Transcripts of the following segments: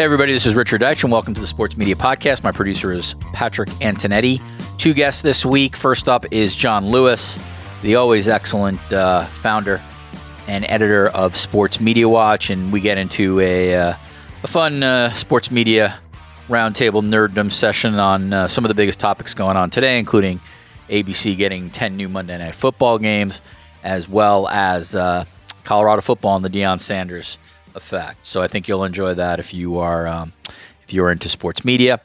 Hey, everybody, this is Richard Deitsch, and welcome to the Sports Media Podcast. My producer is Patrick Antonetti. Two guests this week. First up is Jon Lewis, the always excellent uh, founder and editor of Sports Media Watch, and we get into a, uh, a fun uh, sports media roundtable nerddom session on uh, some of the biggest topics going on today, including ABC getting 10 new Monday Night Football games, as well as uh, Colorado football and the Deion Sanders effect. So I think you'll enjoy that if you are um, if you are into sports media.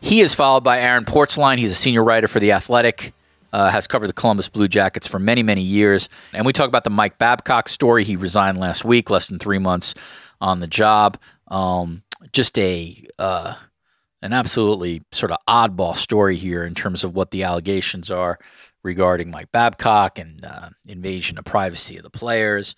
He is followed by Aaron Portzline. He's a senior writer for the Athletic. Uh, has covered the Columbus Blue Jackets for many, many years. And we talk about the Mike Babcock story. He resigned last week, less than three months on the job. Um, just a uh, an absolutely sort of oddball story here in terms of what the allegations are regarding Mike Babcock and uh, invasion of privacy of the players.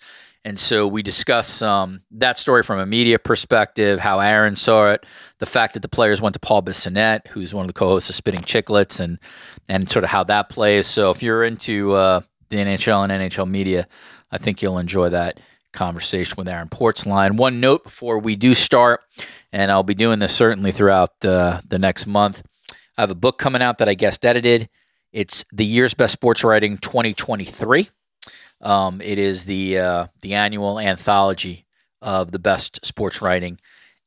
And so we discuss um, that story from a media perspective, how Aaron saw it, the fact that the players went to Paul Bissonnette, who's one of the co-hosts of Spitting Chicklets, and and sort of how that plays. So if you're into uh, the NHL and NHL media, I think you'll enjoy that conversation with Aaron Portzline. One note before we do start, and I'll be doing this certainly throughout uh, the next month. I have a book coming out that I guest edited. It's the year's best sports writing 2023. Um, it is the uh, the annual anthology of the best sports writing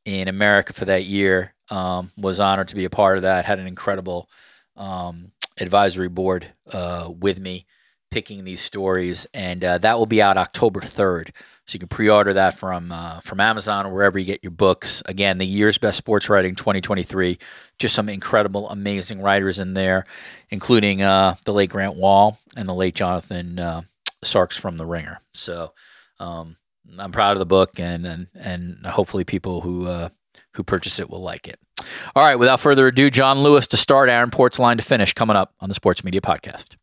in America for that year. Um, was honored to be a part of that. Had an incredible um, advisory board uh, with me picking these stories, and uh, that will be out October third. So you can pre-order that from uh, from Amazon or wherever you get your books. Again, the year's best sports writing 2023. Just some incredible, amazing writers in there, including uh, the late Grant Wahl and the late Jonathan uh, Tjarks from the Ringer. So um, I'm proud of the book, and and and hopefully people who uh, who purchase it will like it. All right, without further ado, Jon Lewis to start, Aaron Portzline to finish, coming up on the Sports Media Podcast.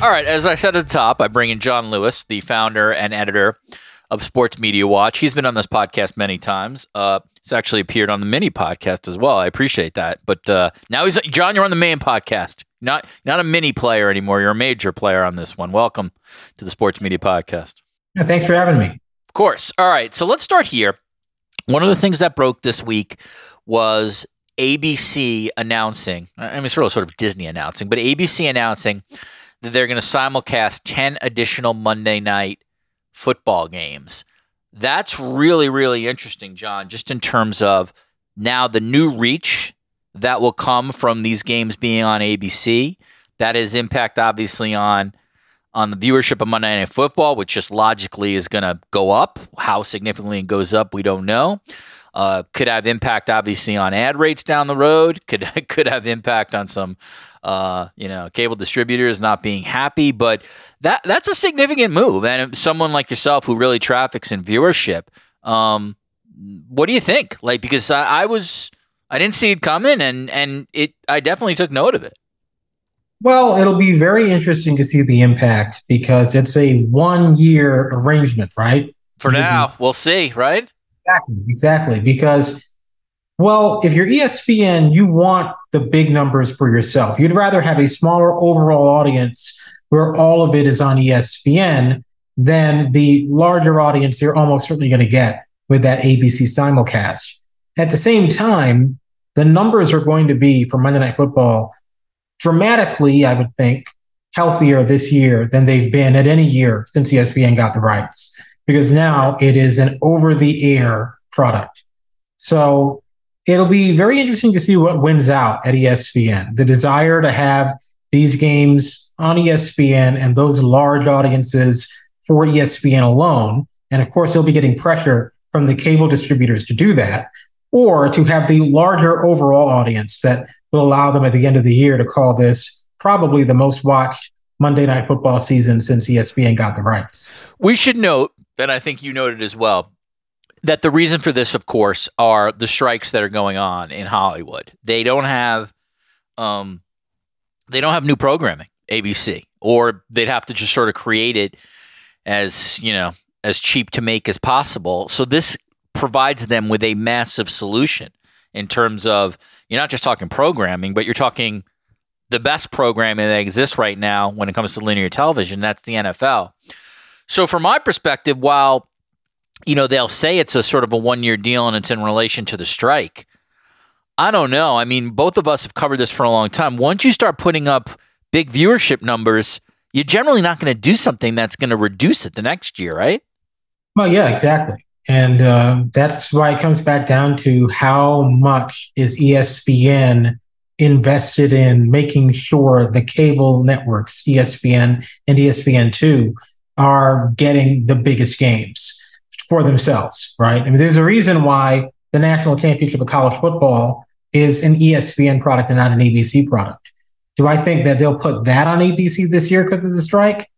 All right, as I said at the top, I bring in Jon Lewis, the founder and editor of Sports Media Watch. He's been on this podcast many times. Uh, he's actually appeared on the mini podcast as well. I appreciate that. But uh, now he's Jon. You're on the main podcast. Not not a mini player anymore. You're a major player on this one. Welcome to the Sports Media Podcast. Yeah, thanks for having me. Of course. All right. So let's start here. One of the things that broke this week was ABC announcing. I mean, it's really sort of Disney announcing, but ABC announcing that they're going to simulcast ten additional Monday night football games. That's really, really interesting, Jon, just in terms of now the new reach that will come from these games being on ABC. That is impact obviously on on the viewership of Monday Night Football, which just logically is going to go up. How significantly it goes up, we don't know. Uh, could have impact obviously on ad rates down the road. Could could have impact on some uh, you know cable distributors not being happy. But that that's a significant move. And someone like yourself who really traffics in viewership, um, what do you think? Like because I, I was I didn't see it coming, and and it I definitely took note of it. Well, it'll be very interesting to see the impact because it's a one year arrangement, right? For now, we'll see, right? Exactly, exactly. Because, well, if you're ESPN, you want the big numbers for yourself. You'd rather have a smaller overall audience where all of it is on ESPN than the larger audience you're almost certainly going to get with that ABC simulcast. At the same time, the numbers are going to be for Monday Night Football dramatically, I would think, healthier this year than they've been at any year since ESPN got the rights, because now it is an over the air product. So it'll be very interesting to see what wins out at ESPN. The desire to have these games on ESPN and those large audiences for ESPN alone. And of course, they'll be getting pressure from the cable distributors to do that or to have the larger overall audience that will allow them at the end of the year to call this probably the most watched Monday Night Football season since ESPN got the rights. We should note that I think you noted as well that the reason for this, of course, are the strikes that are going on in Hollywood. They don't have, um, they don't have new programming, ABC, or they'd have to just sort of create it as you know as cheap to make as possible. So this provides them with a massive solution in terms of you're not just talking programming, but you're talking the best programming that exists right now when it comes to linear television. That's the NFL. So, from my perspective, while you know they'll say it's a sort of a one year deal and it's in relation to the strike, I don't know. I mean, both of us have covered this for a long time. Once you start putting up big viewership numbers, you're generally not going to do something that's going to reduce it the next year, right? Well, yeah, exactly. And uh, that's why it comes back down to how much is ESPN invested in making sure the cable networks, ESPN and ESPN2, are getting the biggest games for themselves, right? I mean, there's a reason why the national championship of college football is an ESPN product and not an ABC product. Do I think that they'll put that on ABC this year because of the strike?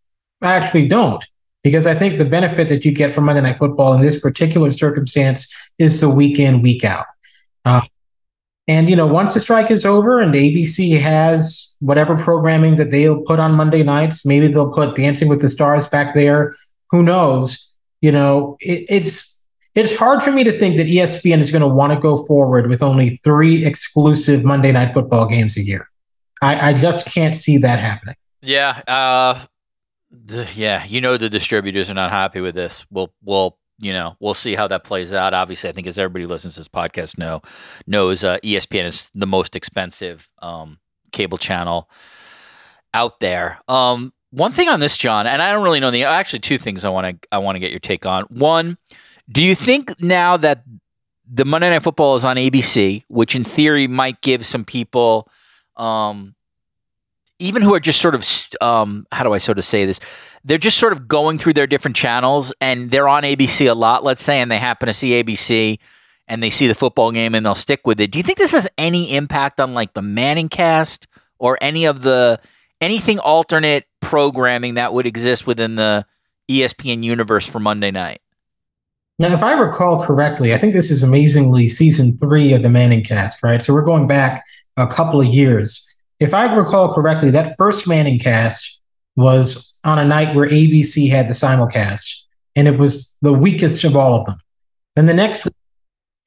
I actually don't because I think the benefit that you get from Monday Night Football in this particular circumstance is the week in, week out. Uh, and you know, once the strike is over and ABC has whatever programming that they'll put on Monday nights, maybe they'll put Dancing with the Stars back there. Who knows? You know, it, it's it's hard for me to think that ESPN is going to want to go forward with only three exclusive Monday Night Football games a year. I, I just can't see that happening. Yeah, uh, the, yeah, you know the distributors are not happy with this. We'll we'll you know we'll see how that plays out. Obviously, I think as everybody listens to this podcast know knows uh, ESPN is the most expensive um, cable channel out there. Um, one thing on this, Jon, and I don't really know the actually two things I want to I want to get your take on. One, do you think now that the Monday Night Football is on ABC, which in theory might give some people um, even who are just sort of um, how do I sort of say this? They're just sort of going through their different channels and they're on ABC a lot, let's say, and they happen to see ABC and they see the football game and they'll stick with it. Do you think this has any impact on like the ManningCast or any of the anything alternate programming that would exist within the ESPN universe for Monday night? Now, if I recall correctly, I think this is amazingly season three of the ManningCast, right? So we're going back a couple of years if I recall correctly, that first ManningCast was on a night where ABC had the simulcast, and it was the weakest of all of them. Then the next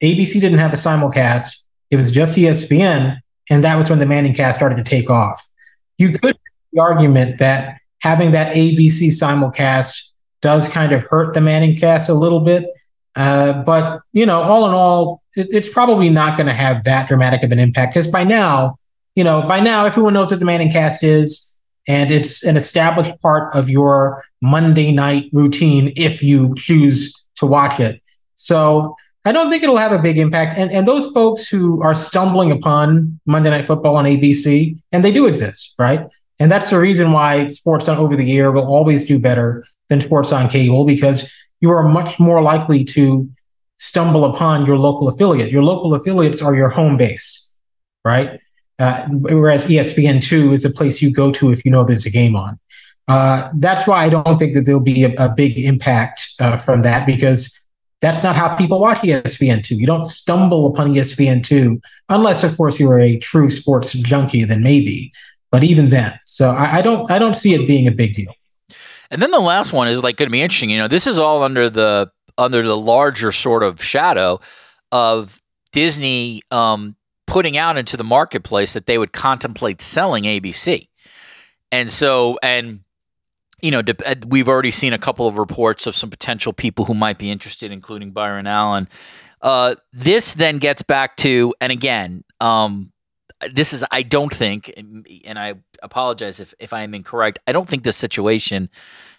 ABC didn't have a simulcast, it was just ESPN, and that was when the ManningCast started to take off. You could the argument that having that ABC simulcast does kind of hurt the ManningCast a little bit. Uh, but you know, all in all, it, it's probably not going to have that dramatic of an impact because by now you know, by now everyone knows what the ManningCast is, and it's an established part of your Monday night routine if you choose to watch it. So I don't think it'll have a big impact. And and those folks who are stumbling upon Monday Night Football on ABC, and they do exist, right? And that's the reason why sports on over the air will always do better than sports on cable because you are much more likely to stumble upon your local affiliate. Your local affiliates are your home base, right? Uh, whereas ESPN2 is a place you go to if you know there's a game on. Uh, that's why I don't think that there'll be a, a big impact uh, from that because that's not how people watch ESPN2. You don't stumble upon ESPN2 unless, of course, you are a true sports junkie. Then maybe, but even then, so I, I don't I don't see it being a big deal. And then the last one is like going to be interesting. You know, this is all under the under the larger sort of shadow of Disney um, putting out into the marketplace that they would contemplate selling ABC. And so, and you know, uh, we've already seen a couple of reports of some potential people who might be interested, including Byron Allen. Uh, this then gets back to, and again, um, this is, I don't think, and I apologize if, if I am incorrect, I don't think this situation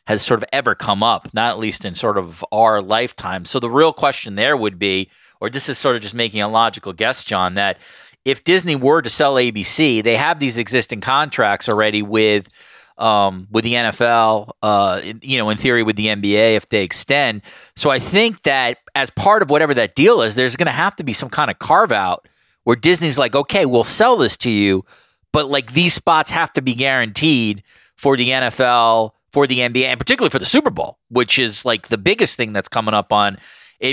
has sort of ever come up, not at least in sort of our lifetime. So the real question there would be, or this is sort of just making a logical guess, Jon, that if Disney were to sell ABC, they have these existing contracts already with um, with the NFL, uh, you know, in theory with the NBA if they extend. So I think that as part of whatever that deal is, there's going to have to be some kind of carve out where Disney's like, okay, we'll sell this to you, but like these spots have to be guaranteed for the NFL, for the NBA, and particularly for the Super Bowl, which is like the biggest thing that's coming up on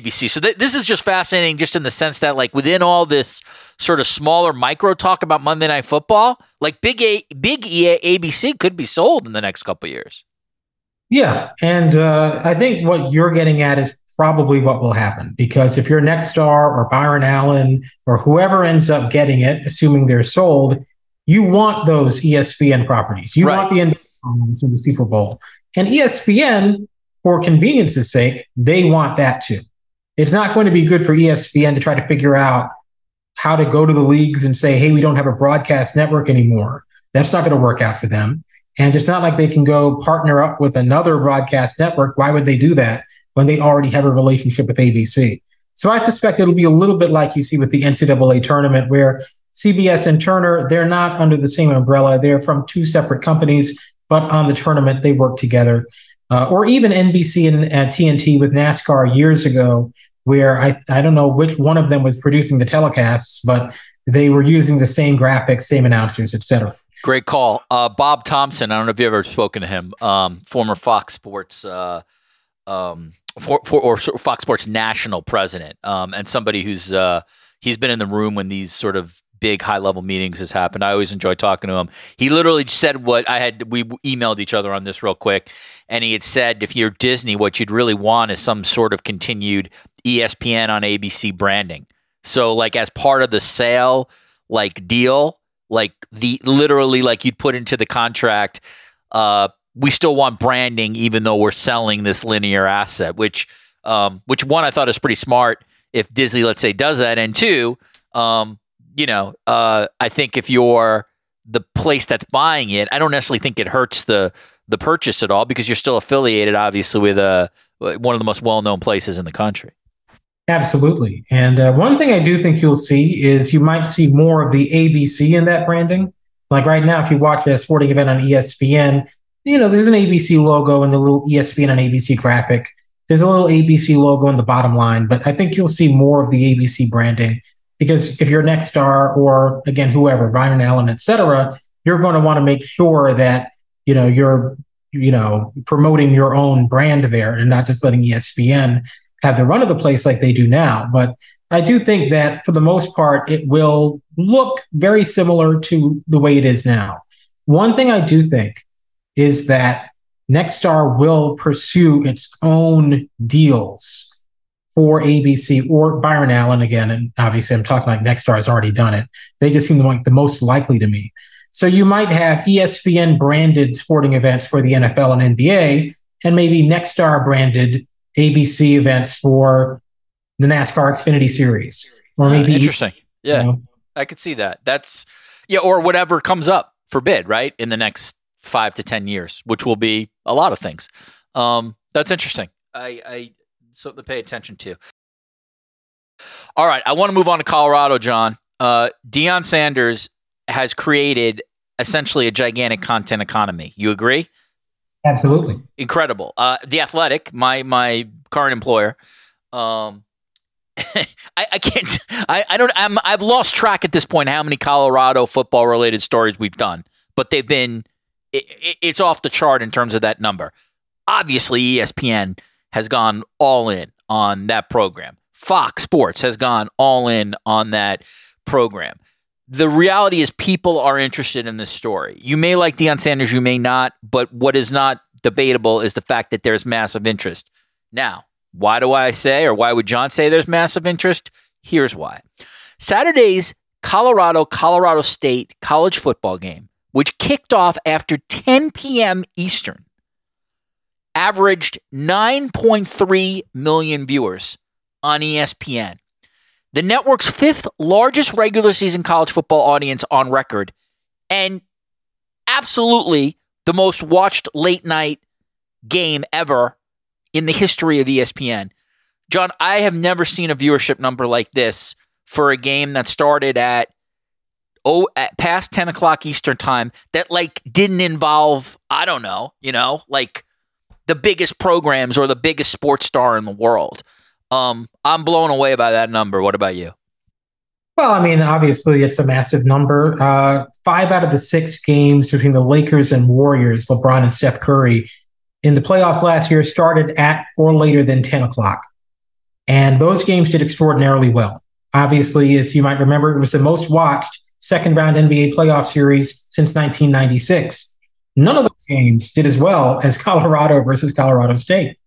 ABC. So th- this is just fascinating, just in the sense that like within all this sort of smaller micro talk about Monday Night Football, like big A, big EA, ABC could be sold in the next couple years. Yeah, and uh, I think what you're getting at is probably what will happen because if you're Nexstar or Byron Allen or whoever ends up getting it, assuming they're sold, you want those ESPN properties. You right. want the NBA in the Super Bowl, and ESPN, for convenience's sake, they want that too. It's not going to be good for ESPN to try to figure out how to go to the leagues and say, hey, we don't have a broadcast network anymore. That's not going to work out for them. And it's not like they can go partner up with another broadcast network. Why would they do that when they already have a relationship with ABC? So I suspect it'll be a little bit like you see with the NCAA tournament, where CBS and Turner, they're not under the same umbrella. They're from two separate companies, but on the tournament, they work together uh, or even NBC and uh, TNT with NASCAR years ago, where I, I don't know which one of them was producing the telecasts, but they were using the same graphics, same announcers, etc. Great call. Uh, Bob Thompson, I don't know if you've ever spoken to him, um, former Fox Sports uh, um, for, for, or Fox Sports national president, um, and somebody who's uh, he's been in the room when these sort of big high level meetings has happened. I always enjoy talking to him. He literally said what I had. We emailed each other on this real quick, and he had said, if you're Disney, what you'd really want is some sort of continued ESPN on ABC branding. So, like as part of the sale, like deal, like the literally like you'd put into the contract. Uh, we still want branding, even though we're selling this linear asset. Which, um, which one I thought is pretty smart. If Disney, let's say, does that, and two, um, you know, uh, I think if you're the place that's buying it, I don't necessarily think it hurts the the purchase at all because you're still affiliated, obviously, with uh, one of the most well known places in the country. Absolutely. And uh, one thing I do think you'll see is you might see more of the ABC in that branding. Like right now, if you watch a sporting event on ESPN, you know, there's an ABC logo and the little ESPN and ABC graphic. There's a little ABC logo in the bottom line, but I think you'll see more of the ABC branding because if you're Nexstar or again whoever, Byron Allen, et cetera, you're going to want to make sure that you know you're you know promoting your own brand there and not just letting ESPN have the run of the place like they do now. But I do think that for the most part, it will look very similar to the way it is now. One thing I do think is that Nexstar will pursue its own deals for ABC or Byron Allen again, and obviously I'm talking like Nexstar has already done it. They just seem like the most likely to me. So you might have ESPN branded sporting events for the NFL and NBA, and maybe Nexstar branded ABC events for the NASCAR Xfinity Series, or maybe uh, interesting. Yeah, you know, I could see that. That's yeah, or whatever comes up for bid right in the next five to ten years, which will be a lot of things. Um, that's interesting. I, I something to pay attention to. All right, I want to move on to Colorado, Jon. Uh, Deion Sanders has created essentially a gigantic content economy. You agree? Absolutely. Incredible. Uh, the Athletic, my my current employer, um, I, I, can't. I, I don't. I'm, I've lost track at this point how many Colorado football related stories we've done, but they've been. It, it's off the chart in terms of that number. Obviously, ESPN has gone all in on that program. Fox Sports has gone all in on that program. The reality is, people are interested in this story. You may like Deion Sanders, you may not, but what is not debatable is the fact that there's massive interest. Now, why do I say, or why would John say there's massive interest? Here's why. Saturday's Colorado Colorado State college football game, which kicked off after 10 p.m. Eastern, averaged 9.3 million viewers on ESPN. The network's fifth largest regular season college football audience on record, and absolutely the most watched late night game ever in the history of ESPN. Jon, I have never seen a viewership number like this for a game that started at oh at past 10 o'clock Eastern time that like didn't involve, I don't know, you know, like the biggest programs or the biggest sports star in the world. Um, I'm blown away by that number. What about you? Well, I mean, obviously, it's a massive number. Uh, five out of the six games between the Lakers and Warriors, LeBron and Steph Curry, in the playoffs last year started at or later than 10 o'clock. And those games did extraordinarily well. Obviously, as you might remember, it was the most watched second round NBA playoff series since 1996. None of those games did as well as Colorado versus Colorado State.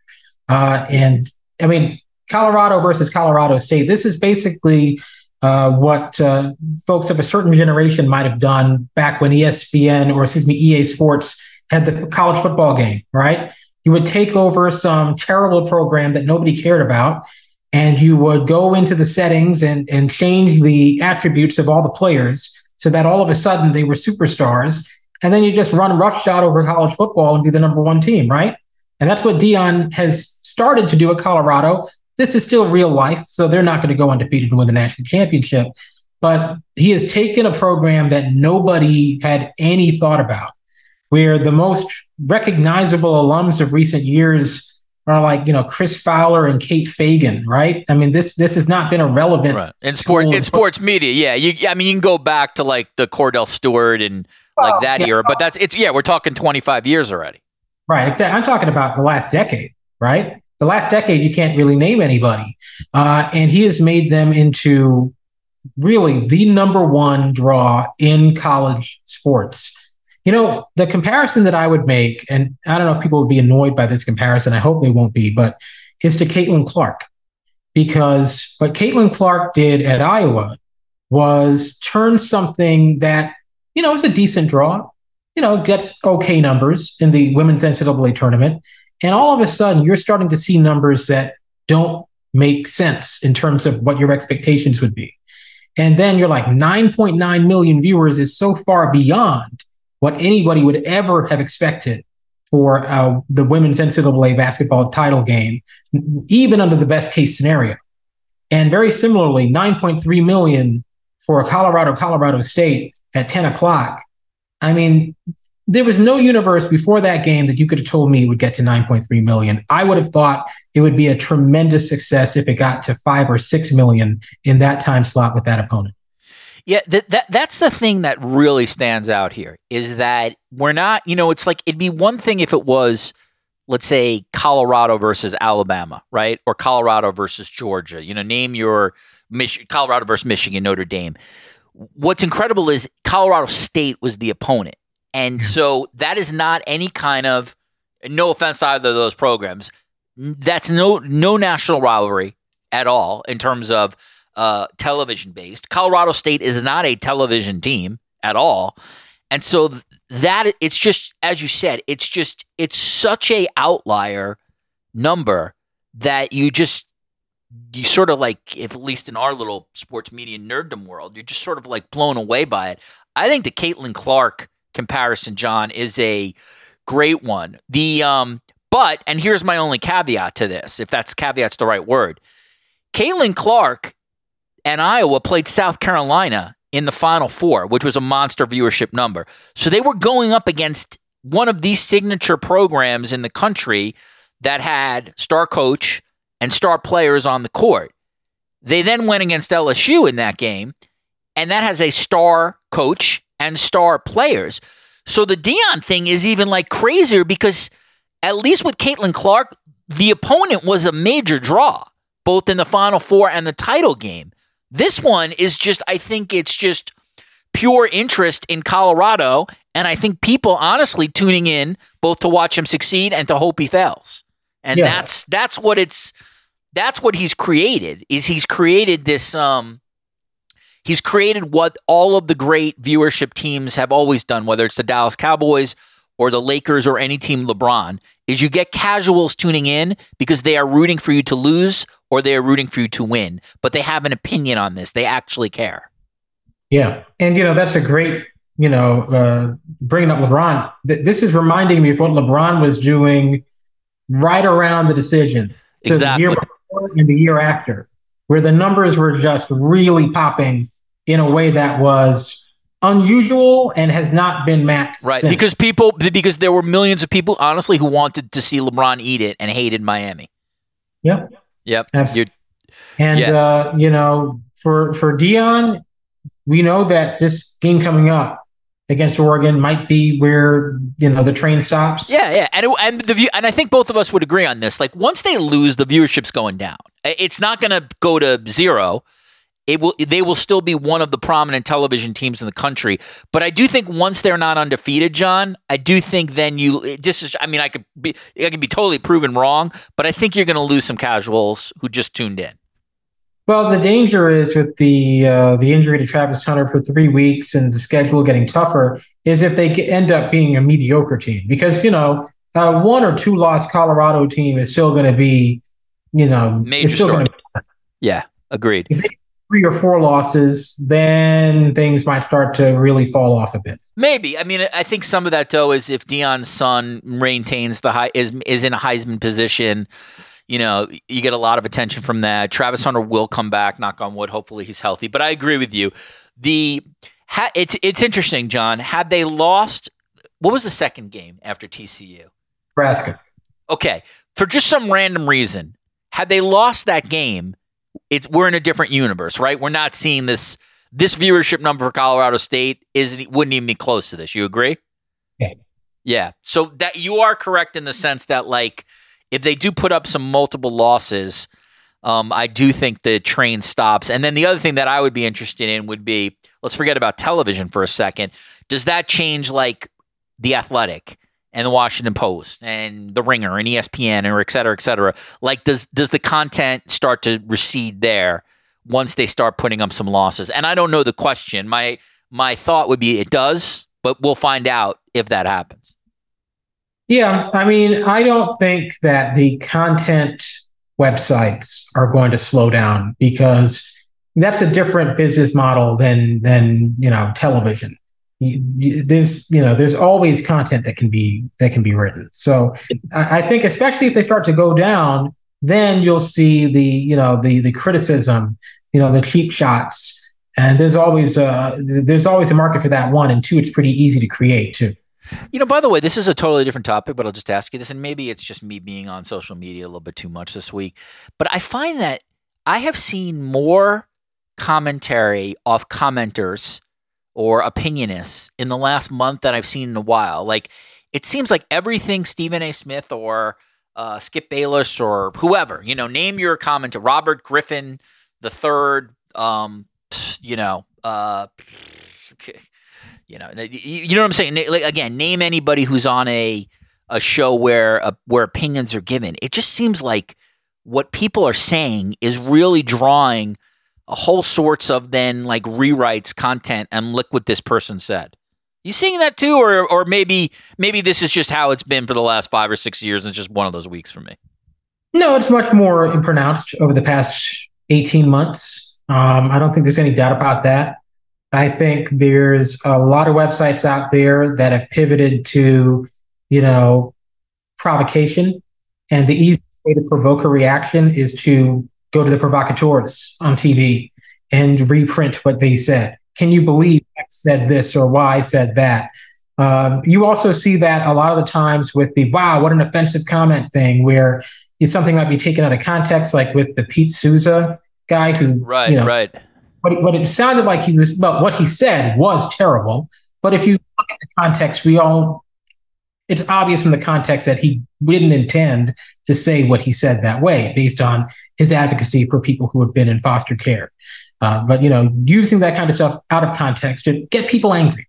Uh, and I mean, Colorado versus Colorado State, this is basically uh, what uh, folks of a certain generation might have done back when ESPN or excuse me EA Sports had the college football game, right? You would take over some terrible program that nobody cared about, and you would go into the settings and and change the attributes of all the players so that all of a sudden they were superstars, and then you just run roughshod over college football and be the number one team, right? And that's what Deion has started to do at Colorado this is still real life, so they're not going to go undefeated and win the national championship. But he has taken a program that nobody had any thought about, where the most recognizable alums of recent years are like you know Chris Fowler and Kate Fagan, right? I mean this this has not been a relevant right. in sport in sports media. Yeah, you I mean you can go back to like the Kordell Stewart and like that yeah, era, but that's it's yeah we're talking twenty five years already. Right, exactly. I'm talking about the last decade, right? the last decade, you can't really name anybody. Uh, and he has made them into really the number one draw in college sports. You know, the comparison that I would make, and I don't know if people would be annoyed by this comparison, I hope they won't be, but is to Caitlin Clark. Because what Caitlin Clark did at Iowa was turn something that, you know, is a decent draw, you know, gets okay numbers in the women's NCAA tournament and all of a sudden, you're starting to see numbers that don't make sense in terms of what your expectations would be. And then you're like 9.9 million viewers is so far beyond what anybody would ever have expected for uh, the women's NCAA basketball title game, even under the best case scenario. And very similarly, 9.3 million for Colorado, Colorado State at 10 o'clock. I mean, there was no universe before that game that you could have told me would get to 9.3 million. I would have thought it would be a tremendous success if it got to five or six million in that time slot with that opponent. Yeah, that, that that's the thing that really stands out here is that we're not, you know, it's like it'd be one thing if it was, let's say, Colorado versus Alabama, right, or Colorado versus Georgia. You know, name your Mich- Colorado versus Michigan, Notre Dame. What's incredible is Colorado State was the opponent and so that is not any kind of no offense to either of those programs. That's no no national rivalry at all in terms of uh, television based. Colorado State is not a television team at all. And so that it's just as you said, it's just it's such a outlier number that you just you sort of like if at least in our little sports media nerddom world, you're just sort of like blown away by it. I think the Caitlin Clark comparison, Jon, is a great one. The um, but and here's my only caveat to this, if that's caveat's the right word. Caitlin Clark and Iowa played South Carolina in the Final Four, which was a monster viewership number. So they were going up against one of these signature programs in the country that had star coach and star players on the court. They then went against LSU in that game, and that has a star coach and star players. So the Deion thing is even like crazier because at least with Caitlin Clark, the opponent was a major draw, both in the Final Four and the title game. This one is just, I think it's just pure interest in Colorado. And I think people honestly tuning in both to watch him succeed and to hope he fails. And yeah. that's that's what it's that's what he's created is he's created this um He's created what all of the great viewership teams have always done, whether it's the Dallas Cowboys or the Lakers or any team LeBron, is you get casuals tuning in because they are rooting for you to lose or they are rooting for you to win, but they have an opinion on this. They actually care. Yeah. And, you know, that's a great, you know, uh, bringing up LeBron. Th- this is reminding me of what LeBron was doing right around the decision. So exactly. the year before and the year after, where the numbers were just really popping in a way that was unusual and has not been matched. Right, since. because people, because there were millions of people, honestly, who wanted to see LeBron eat it and hated Miami. Yep. Yep. Absolutely. and yeah. uh, you know, for for Deion, we know that this game coming up against Oregon might be where you know the train stops. Yeah, yeah, and it, and the view, and I think both of us would agree on this. Like once they lose, the viewership's going down. It's not going to go to zero. It will. They will still be one of the prominent television teams in the country. But I do think once they're not undefeated, Jon, I do think then you. This is. I mean, I could be. I could be totally proven wrong, but I think you're going to lose some casuals who just tuned in. Well, the danger is with the uh, the injury to Travis Hunter for three weeks and the schedule getting tougher is if they end up being a mediocre team because you know uh, one or two lost Colorado team is still going to be you know major still story. Be, yeah, agreed. three or four losses, then things might start to really fall off a bit. Maybe. I mean, I think some of that though is if Deion's son maintains the high is is in a Heisman position you know, you get a lot of attention from that. Travis Hunter will come back, knock on wood. Hopefully he's healthy. But I agree with you. The ha, it's it's interesting, Jon. Had they lost, what was the second game after TCU? Nebraska. Okay, for just some random reason, had they lost that game, it's we're in a different universe, right? We're not seeing this this viewership number for Colorado State isn't wouldn't even be close to this. You agree? Yeah. Yeah. So that you are correct in the sense that like if they do put up some multiple losses, um, I do think the train stops. And then the other thing that I would be interested in would be let's forget about television for a second. Does that change like the Athletic and the Washington Post and the Ringer and ESPN or et cetera, et cetera? Like, does does the content start to recede there once they start putting up some losses? And I don't know the question. My my thought would be it does, but we'll find out if that happens. Yeah, I mean, I don't think that the content websites are going to slow down because that's a different business model than than you know television. There's you know there's always content that can be that can be written. So I, think especially if they start to go down, then you'll see the you know the the criticism, you know the cheap shots, and there's always a there's always a market for that. One and two, it's pretty easy to create too. You know, by the way, this is a totally different topic, but I'll just ask you this, and maybe it's just me being on social media a little bit too much this week. But I find that I have seen more commentary off commenters or opinionists in the last month than I've seen in a while. Like, it seems like everything Stephen A. Smith or uh, Skip Bayless or whoever, you know, name your commenter, Robert Griffin the third, um, you know, uh, you know, you know what I'm saying? Like, again, name anybody who's on a a show where uh, where opinions are given. It just seems like what people are saying is really drawing a whole sorts of then like rewrites content and look what this person said. You seeing that too, or or maybe maybe this is just how it's been for the last five or six years, and it's just one of those weeks for me. No, it's much more pronounced over the past eighteen months. Um, I don't think there's any doubt about that. I think there's a lot of websites out there that have pivoted to, you know, provocation. And the easiest way to provoke a reaction is to go to the provocateurs on TV and reprint what they said. Can you believe X said this or Y said that? Um, you also see that a lot of the times with the wow, what an offensive comment thing, where something might be taken out of context, like with the Pete Souza guy who, right, you know, right but, but it sounded like he was, well, what he said was terrible. But if you look at the context, we all, it's obvious from the context that he didn't intend to say what he said that way based on his advocacy for people who have been in foster care. Uh, but, you know, using that kind of stuff out of context to get people angry,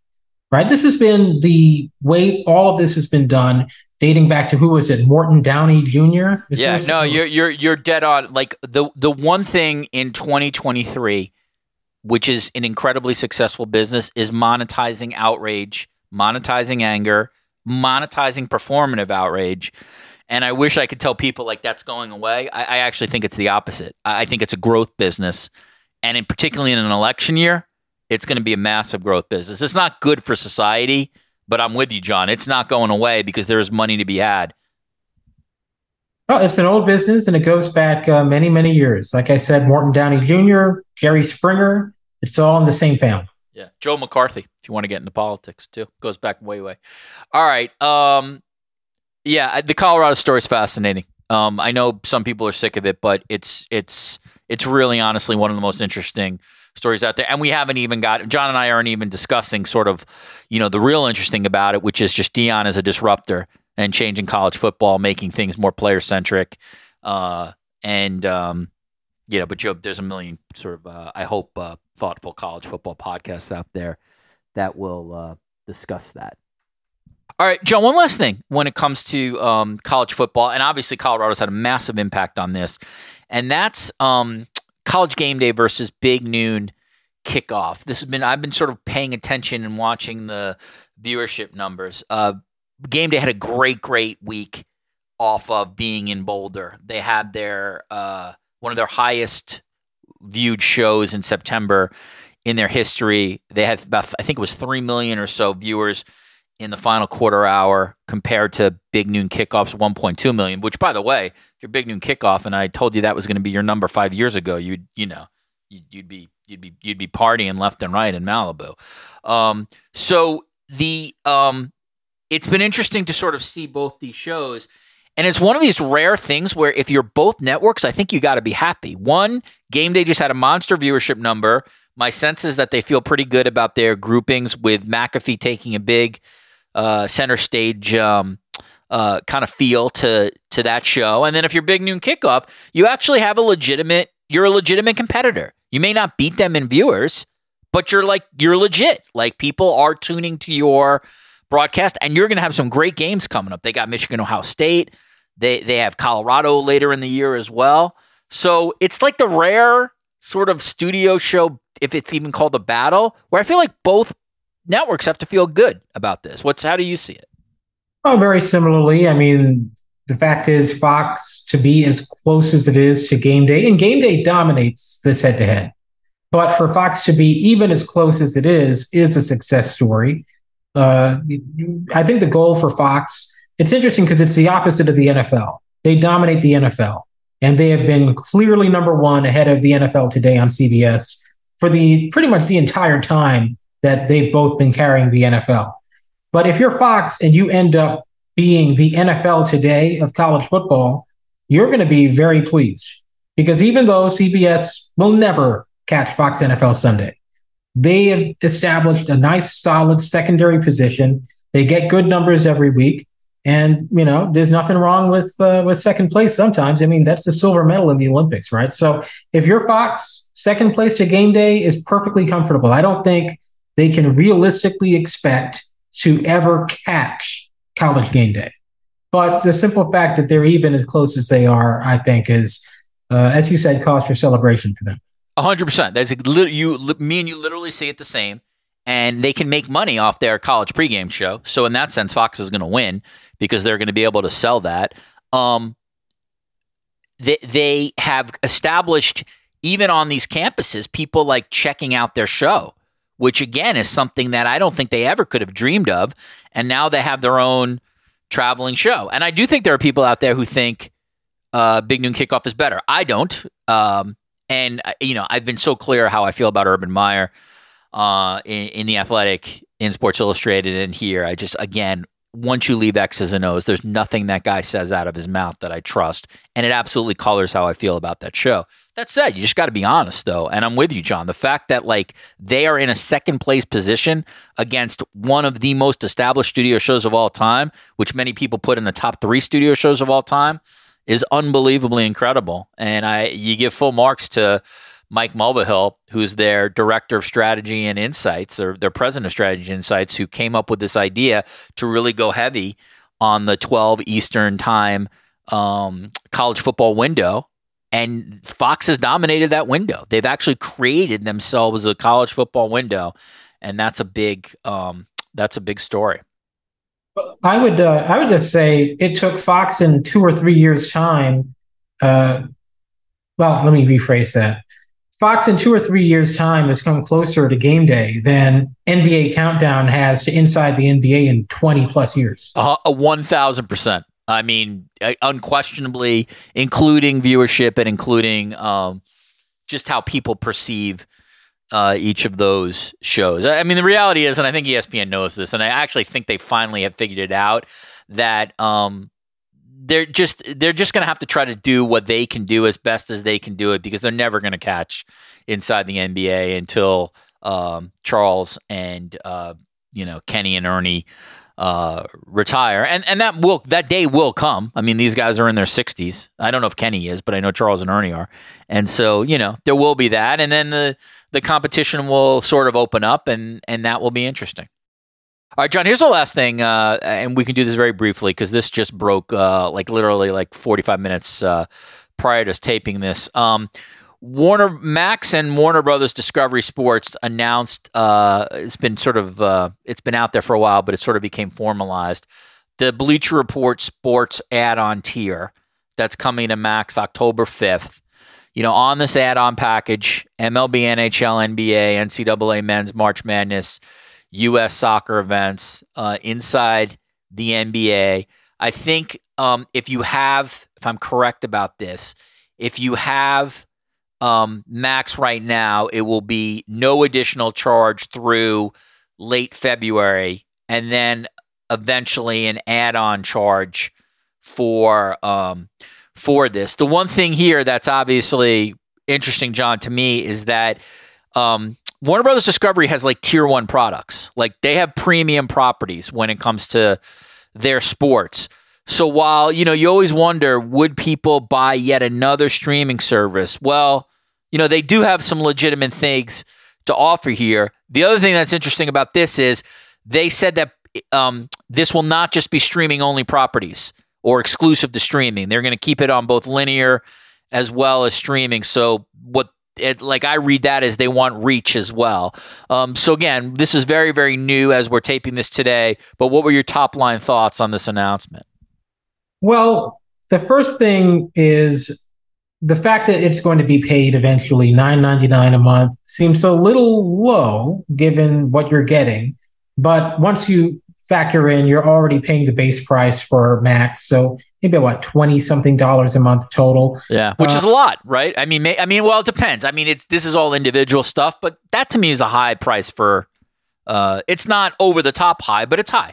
right? This has been the way all of this has been done dating back to who was it morton downey jr is yeah no you're you're you're dead on like the the one thing in 2023 which is an incredibly successful business, is monetizing outrage, monetizing anger, monetizing performative outrage. And I wish I could tell people like that's going away. I, I actually think it's the opposite. I, I think it's a growth business. And in particularly in an election year, it's going to be a massive growth business. It's not good for society, but I'm with you, Jon. It's not going away because there is money to be had. Well, it's an old business and it goes back uh, many, many years. Like I said, Morton Downey Jr., Jerry Springer, it's all in the same family. Yeah, Joe McCarthy. If you want to get into politics too, goes back way, way. All right. Um, yeah, the Colorado story is fascinating. Um, I know some people are sick of it, but it's it's it's really honestly one of the most interesting stories out there. And we haven't even got Jon and I aren't even discussing sort of, you know, the real interesting about it, which is just Deion as a disruptor and changing college football, making things more player centric. Uh, and um, you know, but Joe, there's a million sort of uh, I hope uh, thoughtful college football podcasts out there that will uh, discuss that. All right, Joe, One last thing when it comes to um, college football, and obviously Colorado's had a massive impact on this, and that's um, college game day versus big noon kickoff. This has been I've been sort of paying attention and watching the viewership numbers. Uh, game day had a great, great week off of being in Boulder. They had their uh, one of their highest viewed shows in September in their history. They had about I think it was three million or so viewers in the final quarter hour compared to Big Noon Kickoff's 1.2 million. Which, by the way, if you're Big Noon Kickoff, and I told you that was going to be your number five years ago, you'd you know you'd, you'd be you'd be you'd be partying left and right in Malibu. Um, so the um, it's been interesting to sort of see both these shows. And it's one of these rare things where if you're both networks, I think you got to be happy. One, Game Day just had a monster viewership number. My sense is that they feel pretty good about their groupings with McAfee taking a big uh, center stage um, uh, kind of feel to to that show. And then if you're Big Noon Kickoff, you actually have a legitimate. You're a legitimate competitor. You may not beat them in viewers, but you're like you're legit. Like people are tuning to your broadcast, and you're going to have some great games coming up. They got Michigan, Ohio State. They they have Colorado later in the year as well. So it's like the rare sort of studio show, if it's even called a battle, where I feel like both networks have to feel good about this. What's how do you see it? Oh, very similarly. I mean, the fact is, Fox to be as close as it is to Game Day, and Game Day dominates this head to head. But for Fox to be even as close as it is, is a success story. Uh, I think the goal for Fox, it's interesting because it's the opposite of the NFL. They dominate the NFL, and they have been clearly number one ahead of the NFL today on CBS for the pretty much the entire time that they've both been carrying the NFL. But if you're Fox and you end up being the NFL today of college football, you're going to be very pleased because even though CBS will never catch Fox NFL Sunday, they have established a nice, solid secondary position. They get good numbers every week, and you know, there's nothing wrong with uh, with second place. Sometimes, I mean, that's the silver medal in the Olympics, right? So, if you're Fox, second place to game day is perfectly comfortable. I don't think they can realistically expect to ever catch college game day. But the simple fact that they're even as close as they are, I think, is, uh, as you said, cause for celebration for them hundred percent. That's you. Me and you literally see it the same, and they can make money off their college pregame show. So in that sense, Fox is going to win because they're going to be able to sell that. Um, they they have established even on these campuses people like checking out their show, which again is something that I don't think they ever could have dreamed of, and now they have their own traveling show. And I do think there are people out there who think uh, Big Noon Kickoff is better. I don't. Um, and uh, you know, I've been so clear how I feel about Urban Meyer uh, in, in the Athletic, in Sports Illustrated, and here. I just again, once you leave X's and O's, there's nothing that guy says out of his mouth that I trust, and it absolutely colors how I feel about that show. That said, you just got to be honest, though, and I'm with you, Jon. The fact that like they are in a second place position against one of the most established studio shows of all time, which many people put in the top three studio shows of all time is unbelievably incredible. And I you give full marks to Mike Mulvihill, who's their director of strategy and insights, or their president of strategy and insights, who came up with this idea to really go heavy on the 12 Eastern time um, college football window. And Fox has dominated that window. They've actually created themselves a college football window, and that's a big um, that's a big story. I would uh, I would just say it took Fox in two or three years' time. Uh, well, let me rephrase that. Fox in two or three years' time has come closer to game day than NBA Countdown has to Inside the NBA in twenty plus years. Uh, one thousand percent. I mean, uh, unquestionably, including viewership and including um, just how people perceive uh, each of those shows. I mean, the reality is, and I think ESPN knows this, and I actually think they finally have figured it out that um, they're just they're just going to have to try to do what they can do as best as they can do it because they're never going to catch inside the NBA until um, Charles and uh, you know Kenny and Ernie uh, retire, and and that will that day will come. I mean, these guys are in their sixties. I don't know if Kenny is, but I know Charles and Ernie are, and so you know there will be that, and then the the competition will sort of open up, and and that will be interesting. All right, Jon. Here's the last thing, uh, and we can do this very briefly because this just broke uh, like literally like 45 minutes uh, prior to us taping this. Um, Warner Max and Warner Brothers Discovery Sports announced uh, it's been sort of uh, it's been out there for a while, but it sort of became formalized. The Bleacher Report Sports add-on tier that's coming to Max October 5th. You know, on this add-on package, MLB, NHL, NBA, NCAA Men's March Madness, U.S. soccer events uh, inside the NBA. I think um, if you have, if I'm correct about this, if you have um, max right now, it will be no additional charge through late February, and then eventually an add-on charge for um, for this. The one thing here that's obviously interesting, Jon, to me is that um, Warner Brothers Discovery has like tier one products. Like they have premium properties when it comes to their sports. So while, you know, you always wonder, would people buy yet another streaming service? Well, you know, they do have some legitimate things to offer here. The other thing that's interesting about this is they said that um, this will not just be streaming only properties or exclusive to streaming. They're going to keep it on both linear as well as streaming. So what it, like I read that as they want reach as well. Um, so again, this is very very new as we're taping this today. But what were your top line thoughts on this announcement? Well, the first thing is the fact that it's going to be paid eventually nine ninety nine a month seems a little low given what you're getting. But once you factor in, you're already paying the base price for Max, so maybe what twenty something dollars a month total. Yeah, which uh, is a lot, right? I mean, may, I mean, well, it depends. I mean, it's this is all individual stuff, but that to me is a high price for. Uh, it's not over the top high, but it's high.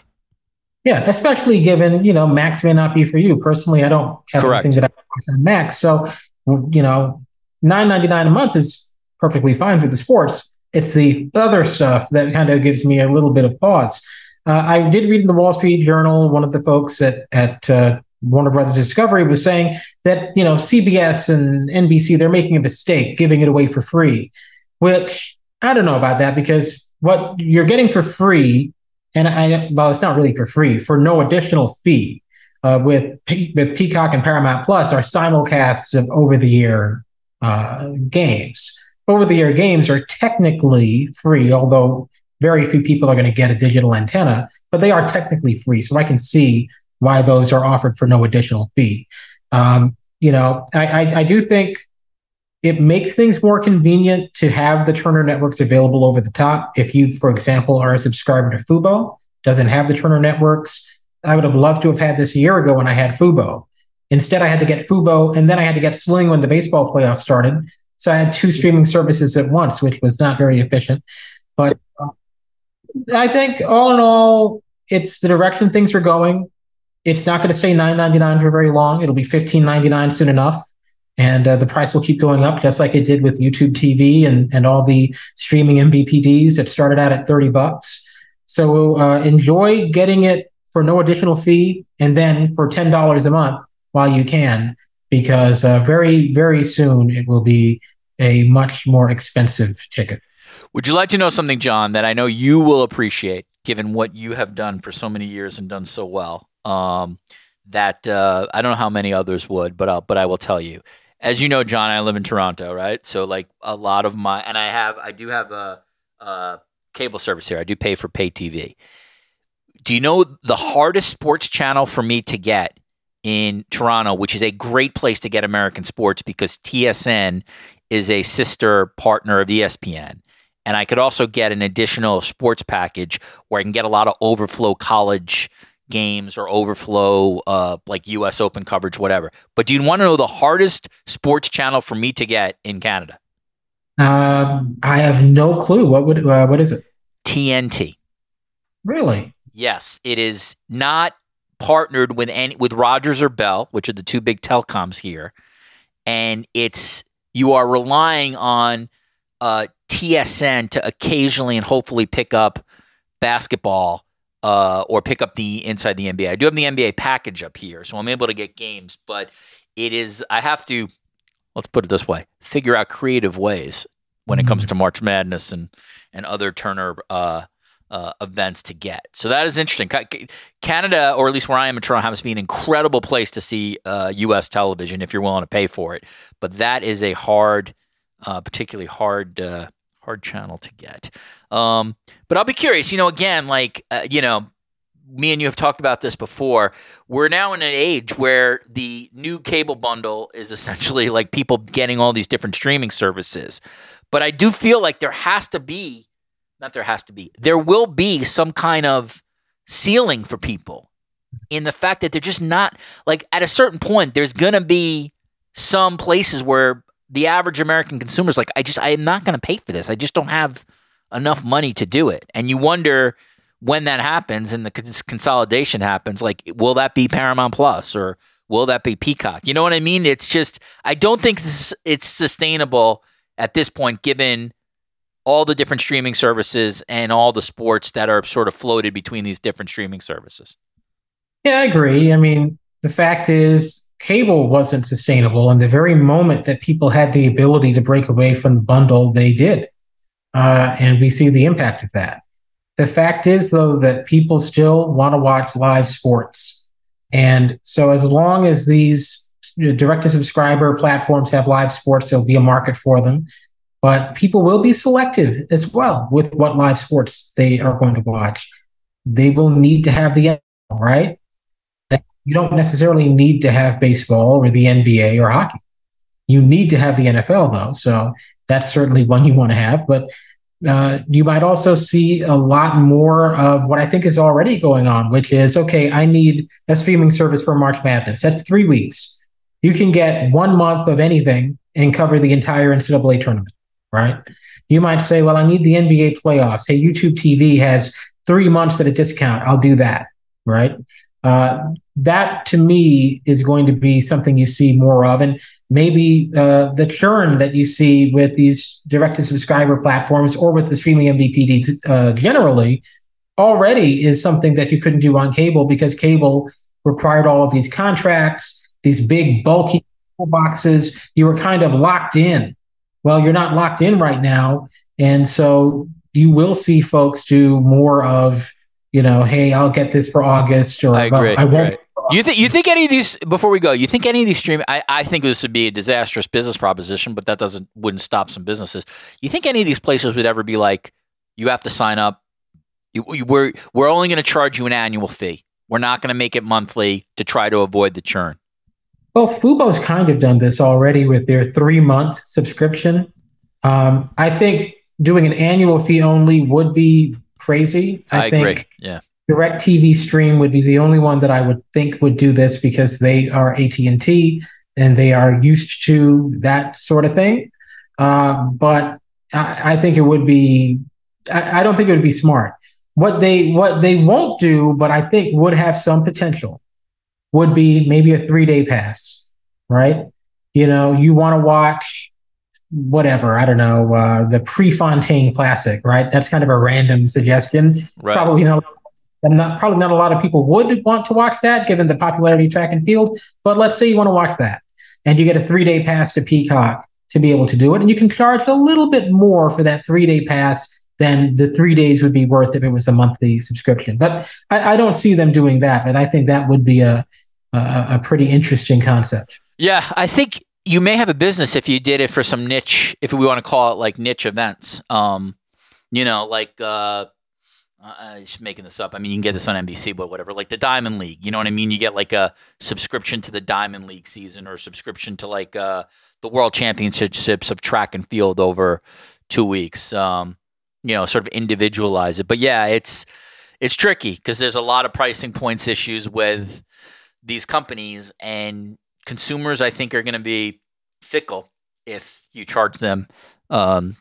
Yeah, especially given you know Max may not be for you personally. I don't have Correct. anything that I on Max, so you know nine ninety nine a month is perfectly fine for the sports. It's the other stuff that kind of gives me a little bit of pause. Uh, I did read in the Wall Street Journal one of the folks at at uh, Warner Brothers Discovery was saying that you know CBS and NBC they're making a mistake giving it away for free, which I don't know about that because what you're getting for free and I well, it's not really for free for no additional fee. Uh, with with Peacock and Paramount Plus are simulcasts of over the air uh, games. Over the air games are technically free, although very few people are going to get a digital antenna, but they are technically free. So I can see why those are offered for no additional fee. Um, you know, I, I, I do think it makes things more convenient to have the Turner networks available over the top. If you, for example, are a subscriber to Fubo, doesn't have the Turner networks, I would have loved to have had this a year ago when I had Fubo. Instead, I had to get Fubo and then I had to get Sling when the baseball playoffs started. So I had two streaming services at once, which was not very efficient. But uh, I think all in all, it's the direction things are going. It's not going to stay nine ninety nine for very long. It'll be fifteen ninety nine soon enough and uh, the price will keep going up just like it did with youtube tv and, and all the streaming MVPDs that started out at 30 bucks so uh, enjoy getting it for no additional fee and then for $10 a month while you can because uh, very very soon it will be a much more expensive ticket would you like to know something Jon that i know you will appreciate given what you have done for so many years and done so well um, that uh, I don't know how many others would, but I'll, but I will tell you as you know, Jon, I live in Toronto, right? So like a lot of my and I have I do have a, a cable service here. I do pay for pay TV. Do you know the hardest sports channel for me to get in Toronto, which is a great place to get American sports because TSN is a sister partner of ESPN. And I could also get an additional sports package where I can get a lot of overflow college games or overflow uh, like US Open coverage, whatever. But do you want to know the hardest sports channel for me to get in Canada? Um, I have no clue. What would uh, what is it? TNT. Really? Yes, it is not partnered with any with Rogers or Bell, which are the two big telecoms here, and it's you are relying on uh, TSN to occasionally and hopefully pick up basketball uh, or pick up the inside the NBA. I do have the NBA package up here, so I'm able to get games, but it is I have to let's put it this way: figure out creative ways when it comes mm-hmm. to March Madness and and other Turner uh, uh, events to get. So that is interesting. Canada, or at least where I am in Toronto, happens to be an incredible place to see uh, U.S. television if you're willing to pay for it. But that is a hard, uh, particularly hard, uh, hard channel to get. Um, but I'll be curious. You know, again, like uh, you know, me and you have talked about this before. We're now in an age where the new cable bundle is essentially like people getting all these different streaming services. But I do feel like there has to be not there has to be, there will be some kind of ceiling for people in the fact that they're just not like at a certain point, there's going to be some places where the average American consumer is like, I just, I am not going to pay for this. I just don't have enough money to do it. And you wonder when that happens and the consolidation happens, like, will that be Paramount Plus or will that be Peacock? You know what I mean? It's just, I don't think it's sustainable at this point, given all the different streaming services and all the sports that are sort of floated between these different streaming services. Yeah, I agree. I mean, the fact is, cable wasn't sustainable. And the very moment that people had the ability to break away from the bundle, they did. Uh, and we see the impact of that. The fact is, though, that people still want to watch live sports. And so, as long as these direct to subscriber platforms have live sports, there'll be a market for them. But people will be selective as well with what live sports they are going to watch. They will need to have the right? You don't necessarily need to have baseball or the NBA or hockey. You need to have the NFL though, so that's certainly one you want to have. But uh, you might also see a lot more of what I think is already going on, which is okay. I need a streaming service for March Madness. That's three weeks. You can get one month of anything and cover the entire NCAA tournament right? You might say, well, I need the NBA playoffs. Hey, YouTube TV has three months at a discount. I'll do that, right? Uh, that to me is going to be something you see more of. And maybe uh, the churn that you see with these direct to subscriber platforms or with the streaming MVPD uh, generally already is something that you couldn't do on cable because cable required all of these contracts, these big, bulky boxes. You were kind of locked in well, you're not locked in right now. And so you will see folks do more of, you know, hey, I'll get this for August or I, agree, I won't. Right. You think you think any of these before we go? You think any of these stream I, I think this would be a disastrous business proposition, but that doesn't wouldn't stop some businesses. You think any of these places would ever be like, you have to sign up? You, you, we're we're only going to charge you an annual fee. We're not going to make it monthly to try to avoid the churn. Well, Fubo's kind of done this already with their three month subscription. Um, I think doing an annual fee only would be crazy. I, I think agree. Yeah. DirecTV Stream would be the only one that I would think would do this because they are AT and T and they are used to that sort of thing. Uh, but I, I, think it would be. I, I don't think it would be smart. What they what they won't do, but I think would have some potential would be maybe a three day pass, right? You know, you want to watch whatever, I don't know, uh, the Prefontaine Classic, right? That's kind of a random suggestion. Right. Probably, you know, I'm not, probably not a lot of people would want to watch that given the popularity of track and field. But let's say you want to watch that and you get a three day pass to Peacock to be able to do it. And you can charge a little bit more for that three day pass then the three days would be worth if it was a monthly subscription. But I, I don't see them doing that. But I think that would be a, a, a pretty interesting concept. Yeah, I think you may have a business if you did it for some niche, if we want to call it like niche events. Um, you know, like uh, I'm just making this up. I mean, you can get this on NBC, but whatever. Like the Diamond League, you know what I mean? You get like a subscription to the Diamond League season, or subscription to like uh, the World Championships of track and field over two weeks. Um, you know, sort of individualize it. But yeah, it's it's tricky because there's a lot of pricing points issues with these companies and consumers. I think are going to be fickle if you charge them um,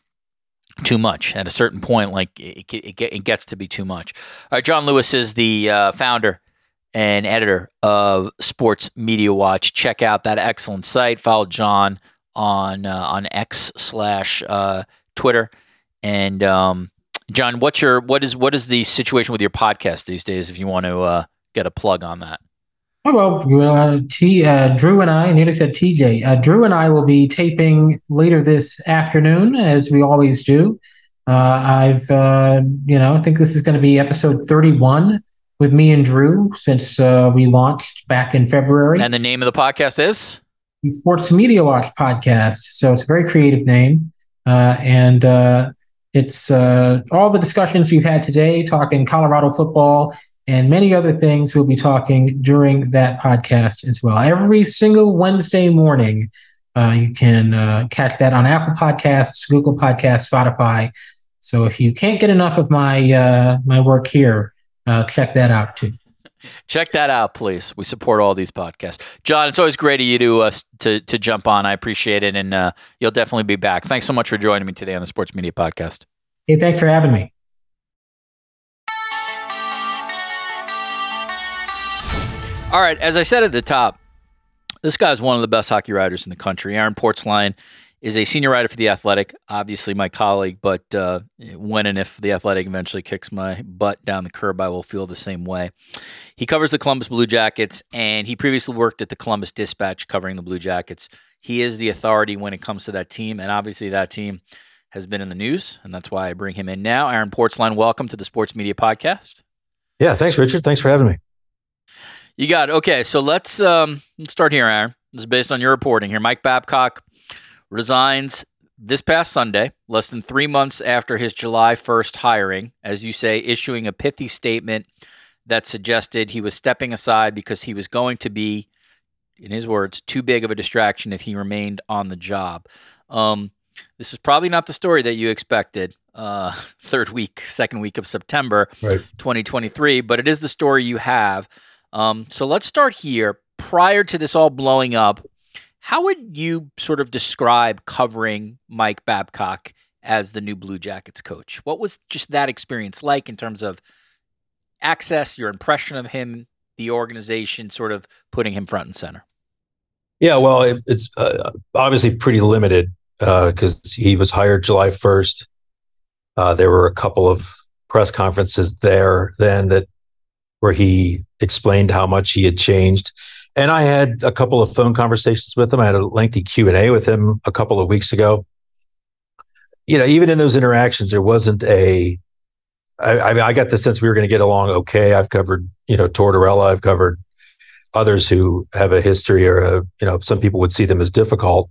too much at a certain point. Like it, it, it, gets to be too much. All right, Jon Lewis is the uh, founder and editor of Sports Media Watch. Check out that excellent site. Follow Jon on uh, on X slash uh, Twitter. And um, Jon, what's your what is what is the situation with your podcast these days? If you want to uh, get a plug on that. Oh, well, uh, T, uh, Drew and I, I nearly said TJ. Uh, Drew and I will be taping later this afternoon, as we always do. Uh, I've, uh, you know, I think this is going to be episode 31 with me and Drew since uh, we launched back in February. And the name of the podcast is? The Sports Media Watch Podcast. So it's a very creative name. and it's all the discussions we've had today, talking Colorado football and many other things we'll be talking during that podcast as well. Every single Wednesday morning, uh, you can uh, catch that on Apple Podcasts, Google Podcasts, Spotify. So if you can't get enough of my uh, my work here, uh, check that out too. Check that out, please. We support all these podcasts. Jon, it's always great of you to uh, to to jump on. I appreciate it, and uh, you'll definitely be back. Thanks so much for joining me today on the Sports Media Podcast. Hey, thanks for having me. All right, as I said at the top, this guy is one of the best hockey writers in the country. Aaron Portzline is a senior writer for The Athletic, obviously my colleague, but uh, when and if The Athletic eventually kicks my butt down the curb, I will feel the same way. He covers the Columbus Blue Jackets, and he previously worked at the Columbus Dispatch covering the Blue Jackets. He is the authority when it comes to that team, and obviously that team has been in the news, and that's why I bring him in now. Aaron Portzline, welcome to the Sports Media Podcast. Yeah, thanks, Richard. Thanks for having me. You got it. Okay, so let's um, start here, Aaron. This is based on your reporting here. Mike Babcock resigns this past Sunday, less than three months after his July 1st hiring, as you say, issuing a pithy statement that suggested he was stepping aside because he was going to be, in his words, too big of a distraction if he remained on the job. Um, this is probably not the story that you expected. Uh, third week, second week of September, right. 2023, but it is the story you have. Um, so let's start here. Prior to this all blowing up, how would you sort of describe covering Mike Babcock as the new Blue Jackets coach? What was just that experience like in terms of access, your impression of him, the organization, sort of putting him front and center? Yeah, well, it, it's uh, obviously pretty limited because uh, he was hired July 1st. Uh, there were a couple of press conferences there then that where he explained how much he had changed. And I had a couple of phone conversations with him. I had a lengthy Q and A with him a couple of weeks ago. You know, even in those interactions, there wasn't a. I, I mean, I got the sense we were going to get along okay. I've covered, you know, Tortorella. I've covered others who have a history, or a, you know, some people would see them as difficult.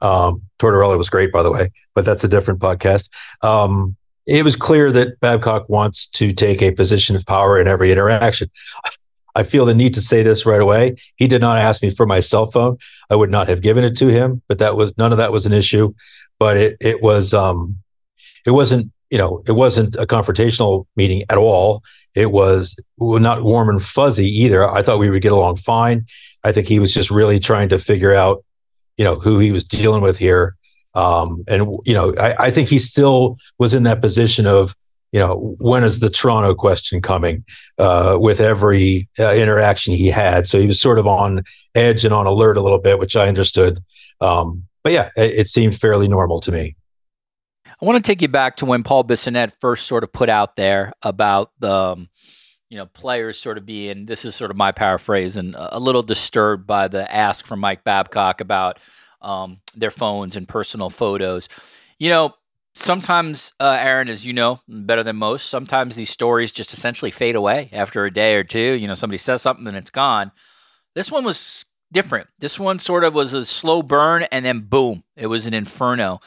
Um, Tortorella was great, by the way, but that's a different podcast. Um, it was clear that Babcock wants to take a position of power in every interaction. I feel the need to say this right away. He did not ask me for my cell phone. I would not have given it to him, but that was none of that was an issue. But it it was um it wasn't you know it wasn't a confrontational meeting at all. It was not warm and fuzzy either. I thought we would get along fine. I think he was just really trying to figure out you know who he was dealing with here um, and you know, I, I, think he still was in that position of, you know, when is the Toronto question coming? Uh, with every uh, interaction he had, so he was sort of on edge and on alert a little bit, which I understood. Um, but yeah, it, it, seemed fairly normal to me. I want to take you back to when Paul Bissonnette first sort of put out there about the. Um, you know, players sort of being, this is sort of my paraphrase, and a little disturbed by the ask from Mike Babcock about, um, their phones and personal photos. You know, sometimes, uh, Aaron, as you know better than most, sometimes these stories just essentially fade away after a day or two. You know, somebody says something and it's gone. This one was different. This one sort of was a slow burn and then boom, it was an inferno.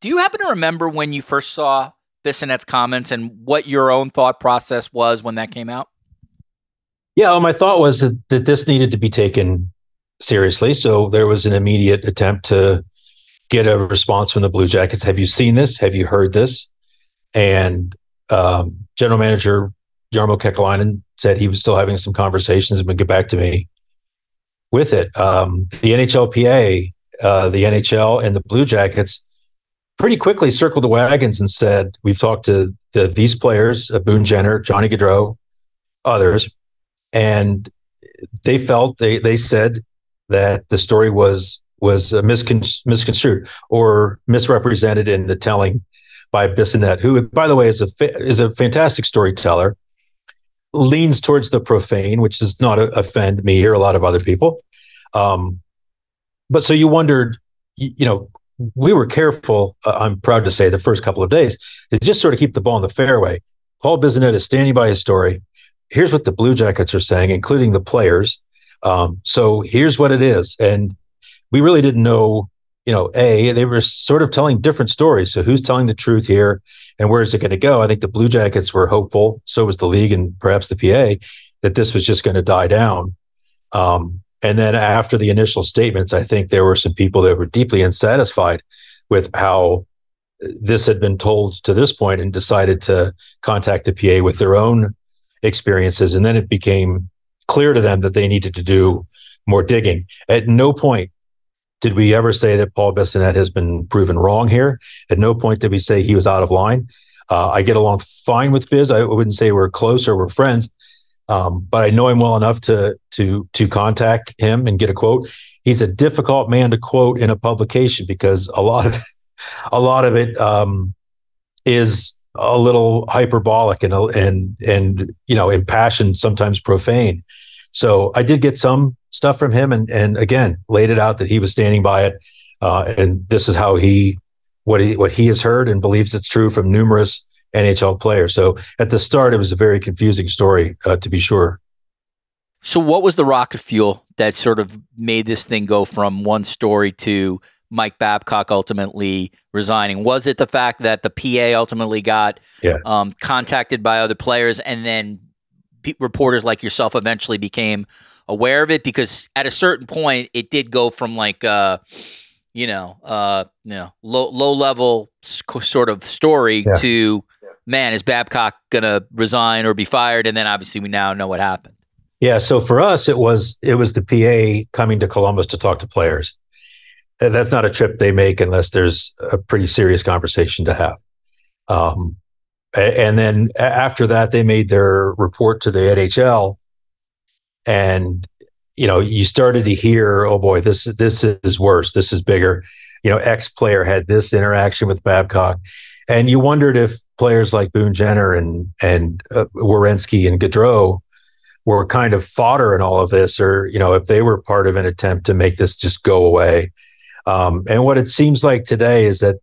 Do you happen to remember when you first saw Bissonnette's comments and what your own thought process was when that came out? Yeah, well, my thought was that, that this needed to be taken seriously. So there was an immediate attempt to get a response from the Blue Jackets. Have you seen this? Have you heard this? And um, General Manager Jarmo Kekalainen said he was still having some conversations and would get back to me with it. Um, the NHLPA, uh, the NHL, and the Blue Jackets pretty quickly circled the wagons and said, "We've talked to the, these players, uh, Boone Jenner, Johnny Gaudreau, others, and they felt they they said that the story was was uh, miscon- misconstrued or misrepresented in the telling by Bissonnette, who, by the way, is a fa- is a fantastic storyteller, leans towards the profane, which does not offend me or a lot of other people. Um, but so you wondered, you, you know, we were careful. Uh, I'm proud to say the first couple of days to just sort of keep the ball in the fairway. Paul Bissonnette is standing by his story. Here's what the Blue Jackets are saying, including the players. Um, so here's what it is, and we really didn't know. You know, a they were sort of telling different stories. So who's telling the truth here, and where is it going to go? I think the Blue Jackets were hopeful. So was the league, and perhaps the PA that this was just going to die down. Um, and then after the initial statements, I think there were some people that were deeply unsatisfied with how this had been told to this point and decided to contact the PA with their own experiences. And then it became clear to them that they needed to do more digging. At no point did we ever say that Paul Bissonnette has been proven wrong here. At no point did we say he was out of line. Uh, I get along fine with Biz. I wouldn't say we're close or we're friends, um, but I know him well enough to to to contact him and get a quote. He's a difficult man to quote in a publication because a lot of a lot of it um, is a little hyperbolic and and and you know impassioned, sometimes profane. So I did get some stuff from him, and and again laid it out that he was standing by it, uh, and this is how he what he what he has heard and believes it's true from numerous NHL players. So at the start, it was a very confusing story, uh, to be sure. So, what was the rocket fuel that sort of made this thing go from one story to Mike Babcock ultimately resigning? Was it the fact that the PA ultimately got yeah. um, contacted by other players and then reporters like yourself eventually became aware of it? Because at a certain point, it did go from like, uh, you know, uh, you know, low low level sort of story yeah. to man, is Babcock going to resign or be fired? And then obviously we now know what happened. Yeah. So for us, it was it was the PA coming to Columbus to talk to players. That's not a trip they make unless there's a pretty serious conversation to have. Um, and then after that, they made their report to the NHL, and you know, you started to hear, oh boy, this this is worse. This is bigger. You know, X player had this interaction with Babcock, and you wondered if players like Boone Jenner and and uh, Werenski and Gaudreau were kind of fodder in all of this, or you know, if they were part of an attempt to make this just go away. Um, and what it seems like today is that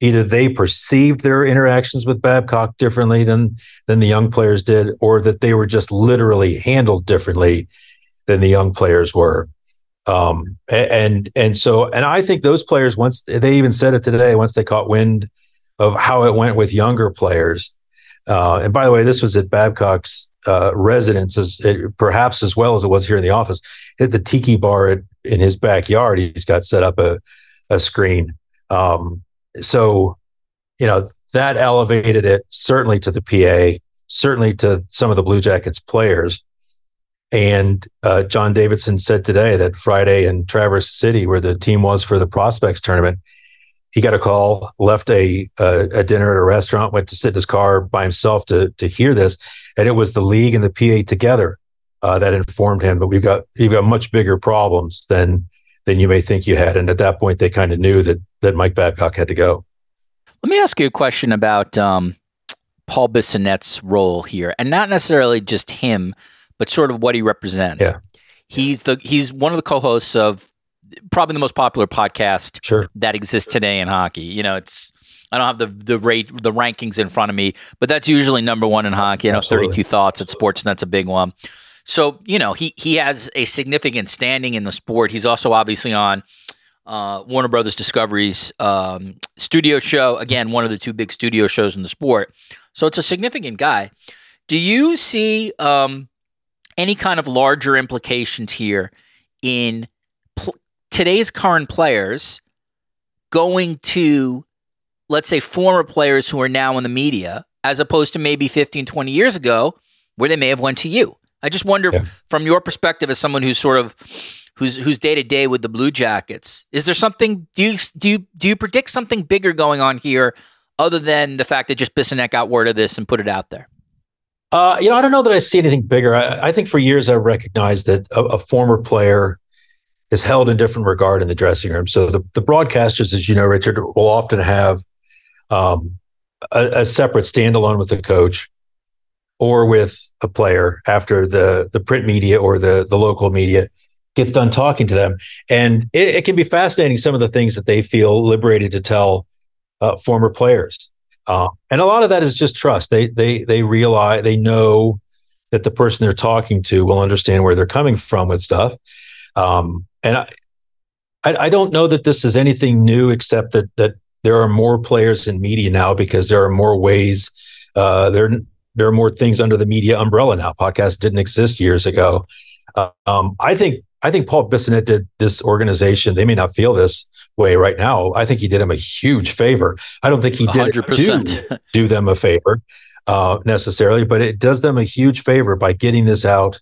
either they perceived their interactions with Babcock differently than than the young players did, or that they were just literally handled differently than the young players were. Um, and and so and I think those players once they even said it today once they caught wind of how it went with younger players. Uh, and by the way, this was at Babcock's uh, residence, as perhaps as well as it was here in the office. At the tiki bar at, in his backyard, he's got set up a a screen. Um, so, you know, that elevated it certainly to the PA, certainly to some of the Blue Jackets players. And uh, John Davidson said today that Friday in Traverse City, where the team was for the prospects tournament, he got a call, left a, a, a dinner at a restaurant, went to sit in his car by himself to to hear this, and it was the league and the PA together uh, that informed him. But we've got you've got much bigger problems than than you may think you had, and at that point, they kind of knew that that Mike Babcock had to go. Let me ask you a question about um, Paul Bissonnette's role here, and not necessarily just him, but sort of what he represents. Yeah. He's the he's one of the co-hosts of probably the most popular podcast sure. that exists today in hockey. You know, it's I don't have the the rate the rankings in front of me, but that's usually number one in hockey. I know 32 thoughts at sports, and that's a big one. So you know he he has a significant standing in the sport. He's also obviously on uh, Warner Brothers Discovery's um, studio show. Again, one of the two big studio shows in the sport. So it's a significant guy. Do you see um, any kind of larger implications here in today's current players going to, let's say, former players who are now in the media, as opposed to maybe 15, 20 years ago, where they may have went to you. I just wonder, yeah. from your perspective, as someone who's sort of who's who's day to day with the Blue Jackets, is there something? Do you do you do you predict something bigger going on here, other than the fact that just Bissonnette got word of this and put it out there? Uh, you know, I don't know that I see anything bigger. I, I think for years I recognized that a, a, former player is held in different regard in the dressing room. So the, the broadcasters, as you know, Richard, will often have um, a, a, separate standalone with the coach or with a player after the the print media or the the local media gets done talking to them, and it, it can be fascinating some of the things that they feel liberated to tell uh, former players. Uh, and a lot of that is just trust. They they they realize they know that the person they're talking to will understand where they're coming from with stuff. Um, and I, I, I don't know that this is anything new, except that that there are more players in media now because there are more ways. Uh, there there are more things under the media umbrella now. Podcasts didn't exist years ago. Uh, um, I think I think Paul Bissonnette did this organization. They may not feel this way right now. I think he did him a huge favor. I don't think he did 100%. to do them a favor uh, necessarily, but it does them a huge favor by getting this out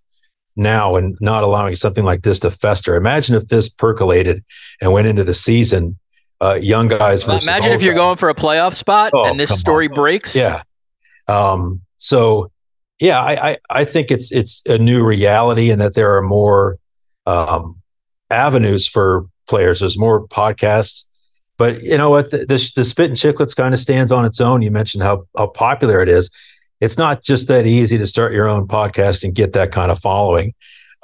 now and not allowing something like this to fester. Imagine if this percolated and went into the season. Uh, young guys. Well, imagine if you're going for a playoff spot oh, and this story on. breaks. Yeah. Um, so, yeah, I, I, I think it's it's a new reality, and that there are more um, avenues for players. There's more podcasts, but you know what? The, the, the Spit and Chicklets kind of stands on its own. You mentioned how how popular it is. It's not just that easy to start your own podcast and get that kind of following.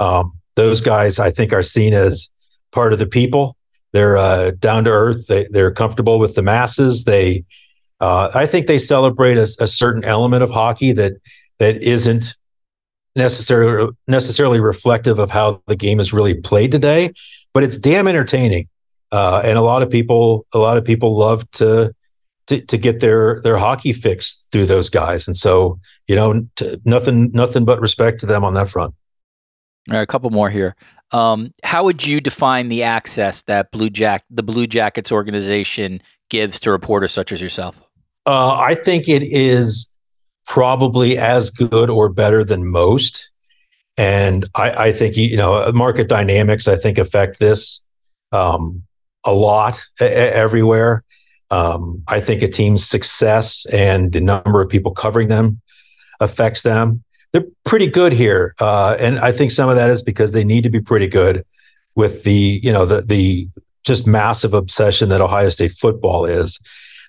Um, those guys, I think, are seen as part of the people. They're uh, down to earth. They, they're comfortable with the masses. They, uh, I think, they celebrate a, a certain element of hockey that that isn't necessarily necessarily reflective of how the game is really played today, but it's damn entertaining. Uh, and a lot of people, a lot of people love to, to to get their their hockey fix through those guys. And so, you know, t- nothing nothing but respect to them on that front. All right, a couple more here. Um, how would you define the access that Blue Jack, the Blue Jackets organization, gives to reporters such as yourself? Uh, I think it is probably as good or better than most. And I, I think you know market dynamics I think affect this um, a lot a- everywhere. Um, I think a team's success and the number of people covering them affects them. They're pretty good here, uh, and I think some of that is because they need to be pretty good with the you know the the just massive obsession that Ohio State football is.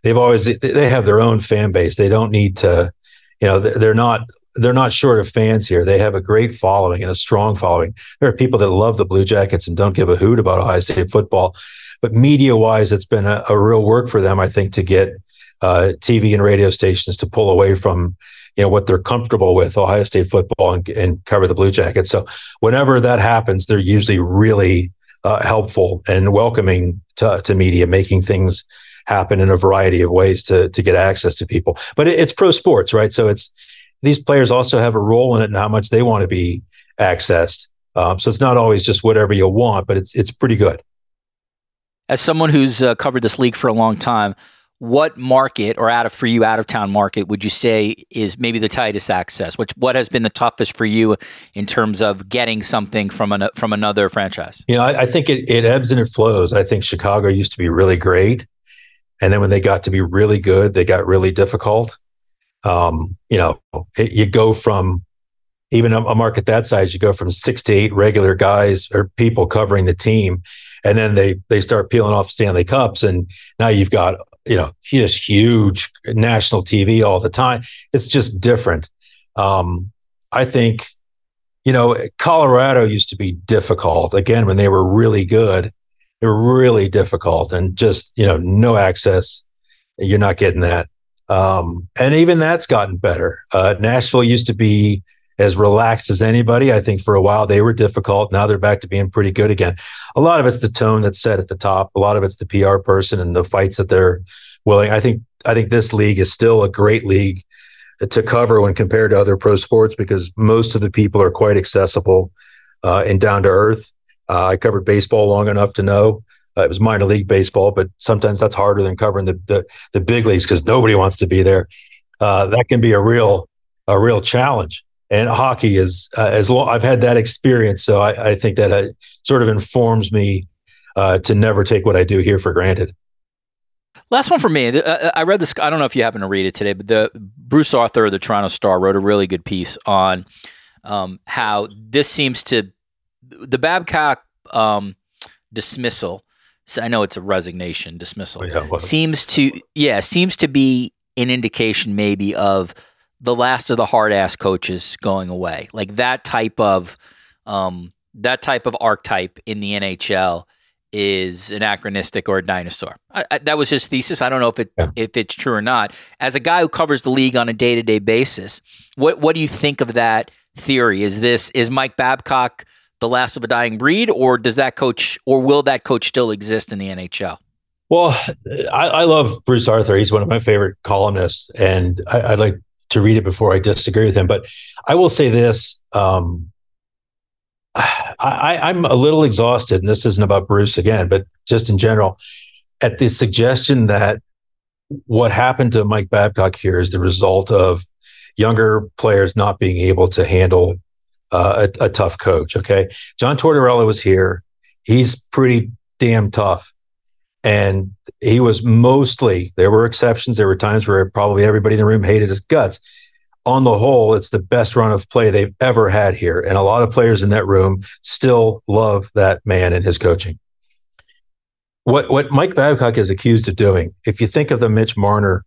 They've always they have their own fan base. They don't need to you know they're not they're not short of fans here. They have a great following and a strong following. There are people that love the Blue Jackets and don't give a hoot about Ohio State football. But media wise, it's been a, a, real work for them, I think, to get uh, TV and radio stations to pull away from you know what they're comfortable with Ohio State football and, and cover the Blue Jackets. So whenever that happens, they're usually really uh, helpful and welcoming to, to media, making things happen in a variety of ways to to get access to people. But it, it's pro sports, right? So it's these players also have a role in it and how much they want to be accessed. Um, so it's not always just whatever you want, but it's it's pretty good. As someone who's uh, covered this league for a long time, what market or out of for you out of town market would you say is maybe the tightest access? Which what has been the toughest for you in terms of getting something from an from another franchise? You know, I, I think it, it ebbs and it flows. I think Chicago used to be really great. And then when they got to be really good, they got really difficult. Um, you know, it, you go from even a, a market that size, you go from six to eight regular guys or people covering the team, and then they they start peeling off Stanley Cups, and now you've got you know just huge national TV all the time. It's just different. Um, I think you know Colorado used to be difficult again when they were really good they're really difficult and just you know no access you're not getting that um, and even that's gotten better uh, nashville used to be as relaxed as anybody. I think for a while they were difficult. Now they're back to being pretty good again. A lot of it's the tone that's set at the top. A lot of it's the pr person and the fights that they're willing. I think i think this league is still a great league to cover when compared to other pro sports because most of the people are quite accessible uh, and down to earth. Uh, I covered baseball long enough to know uh, it was minor league baseball, but sometimes that's harder than covering the the, the big leagues because nobody wants to be there. Uh, that can be a real a real challenge. And hockey is uh, as long I've had that experience, so I, I think that uh, sort of informs me uh, to never take what I do here for granted. Last one for me. Uh, uh, I read this. I don't know if you happen to read it today, but the Bruce Arthur of the Toronto Star wrote a really good piece on um, how this seems to the Babcock um, dismissal. So I know it's a resignation dismissal. Yeah, well. Seems to yeah seems to be an indication maybe of the last of the hard ass coaches going away. Like that type of um, that type of archetype in the NHL is anachronistic or a dinosaur. I, I, that was his thesis. I don't know if it yeah. if it's true or not. As a guy who covers the league on a day to day basis, what what do you think of that theory? Is this is Mike Babcock the last of a dying breed, or does that coach or will that coach still exist in the NHL? Well, I, I love Bruce Arthur. He's one of my favorite columnists, and I, would like to read it before I disagree with him. But I will say this: um, I, I'm a little exhausted, and this isn't about Bruce again, but just in general, at the suggestion that what happened to Mike Babcock here is the result of younger players not being able to handle uh, a, a, tough coach. Okay, John Tortorella was here; he's pretty damn tough, and he was mostly. There were exceptions. There were times where probably everybody in the room hated his guts, on the whole, it's the best run of play they've ever had here. And a lot of players in that room still love that man and his coaching. What, what Mike Babcock is accused of doing, if you think of the Mitch Marner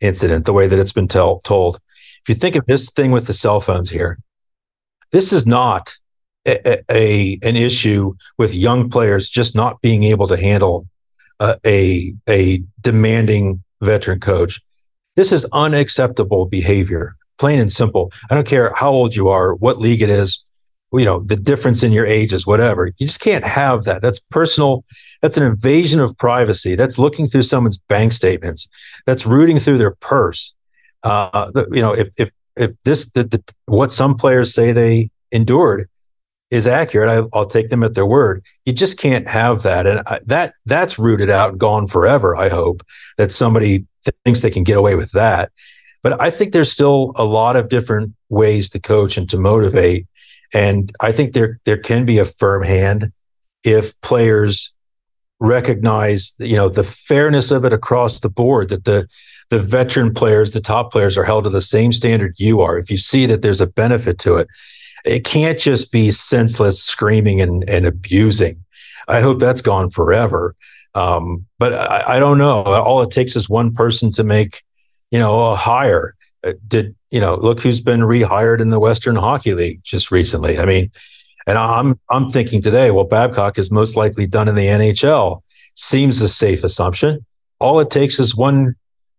incident, the way that it's been tell, told, if you think of this thing with the cell phones here, this is not a, a an issue with young players just not being able to handle a a demanding veteran coach. This is unacceptable behavior plain and simple. I don't care how old you are, what league it is, you know, the difference in your ages, whatever. You just can't have that. That's personal. That's an invasion of privacy. That's looking through someone's bank statements. That's rooting through their purse. Uh, the, you know, if if if this the, the, what some players say they endured is accurate, I, will take them at their word. You just can't have that, and I, that that's rooted out gone forever. I hope that somebody thinks they can get away with that. But I think there's still a lot of different ways to coach and to motivate. And I think there there can be a firm hand if players recognize you know the fairness of it across the board that the the veteran players the top players are held to the same standard you are if you see that there's a benefit to it it can't just be senseless screaming and, and abusing i hope that's gone forever um, but I, I, don't know all it takes is one person to make you know, a hire. Uh, did you know? Look who's been rehired in the Western Hockey League just recently. I mean, and I'm I'm thinking today, well, Babcock is most likely done in the NHL. Seems a safe assumption. All it takes is one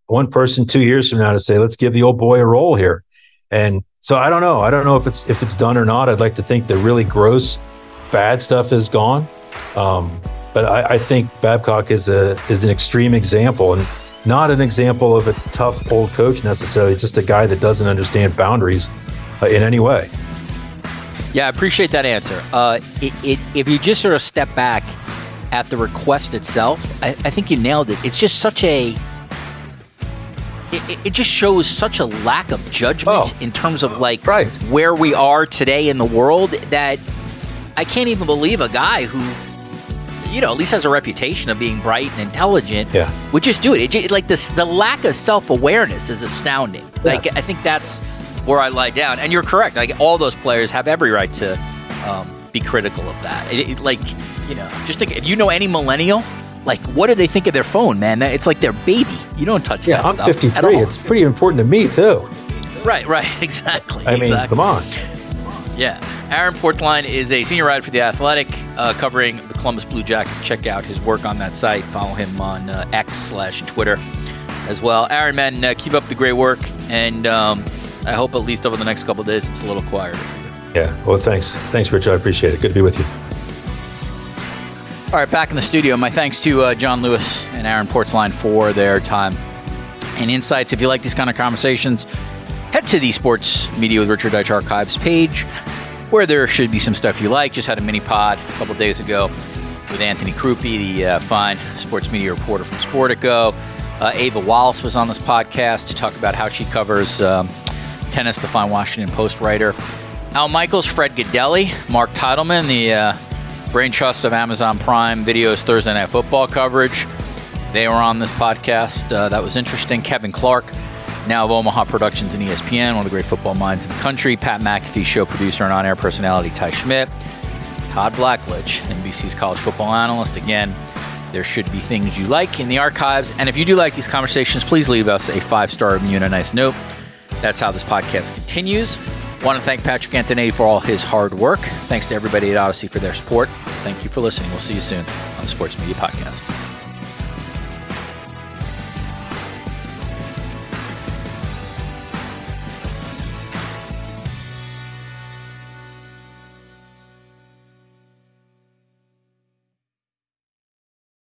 one person two years from now to say, let's give the old boy a role here. And so I don't know. I don't know if it's if it's done or not. I'd like to think the really gross, bad stuff is gone. Um, but I, I think Babcock is a is an extreme example. And not an example of a tough old coach necessarily, just a guy that doesn't understand boundaries uh, in any way. Yeah, I appreciate that answer. Uh, it, it, if you just sort of step back at the request itself, I, I think you nailed it. It's just such a. It, it just shows such a lack of judgment oh, in terms of like right. where we are today in the world that I can't even believe a guy who you know, at least has a reputation of being bright and intelligent, yeah. would just do it. it like this, the lack of self awareness is astounding. Yeah. Like I think that's where I lie down. And you're correct. Like all those players have every right to um, be critical of that. It, it, like you know, just think if you know any millennial. Like, what do they think of their phone, man? It's like their baby. You don't touch yeah, that I'm 53. It's pretty important to me, too. Right, right. Exactly. I mean, exactly. come on. Yeah. Aaron Portzline is a senior writer for The Athletic, uh, covering the Columbus Blue Jackets. Check out his work on that site. Follow him on uh, X slash Twitter as well. Aaron, man, uh, keep up the great work. And um, I hope at least over the next couple days it's a little quieter. Yeah. Well, thanks. Thanks, Rich. I appreciate it. Good to be with you. All right, back in the studio. My thanks to uh, Jon Lewis and Aaron Portzline for their time and insights. If you like these kind of conversations, head to the Sports Media with Richard Deitsch Archives page, where there should be some stuff you like. Just had a mini pod a couple days ago with Anthony Crupi, the uh, fine sports media reporter from Sportico. Uh, Ava Wallace was on this podcast to talk about how she covers um, tennis, the fine Washington Post writer. Al Michaels, Fred Gaudelli, Mark Titleman, the uh, brain trust of Amazon Prime Video's Thursday Night Football coverage. They were on this podcast. Uh, that was interesting. Kevin Clark, now of Omaha Productions and ESPN, one of the great football minds in the country. Pat McAfee, show producer and on air personality Ty Schmit. Todd Blackledge, NBC's college football analyst. Again, there should be things you like in the archives. And if you do like these conversations, please leave us a five star review and a nice note. That's how this podcast continues. Want to thank Patrick Antonetti for all his hard work. Thanks to everybody at Audacy for their support. Thank you for listening. We'll see you soon on the Sports Media Podcast.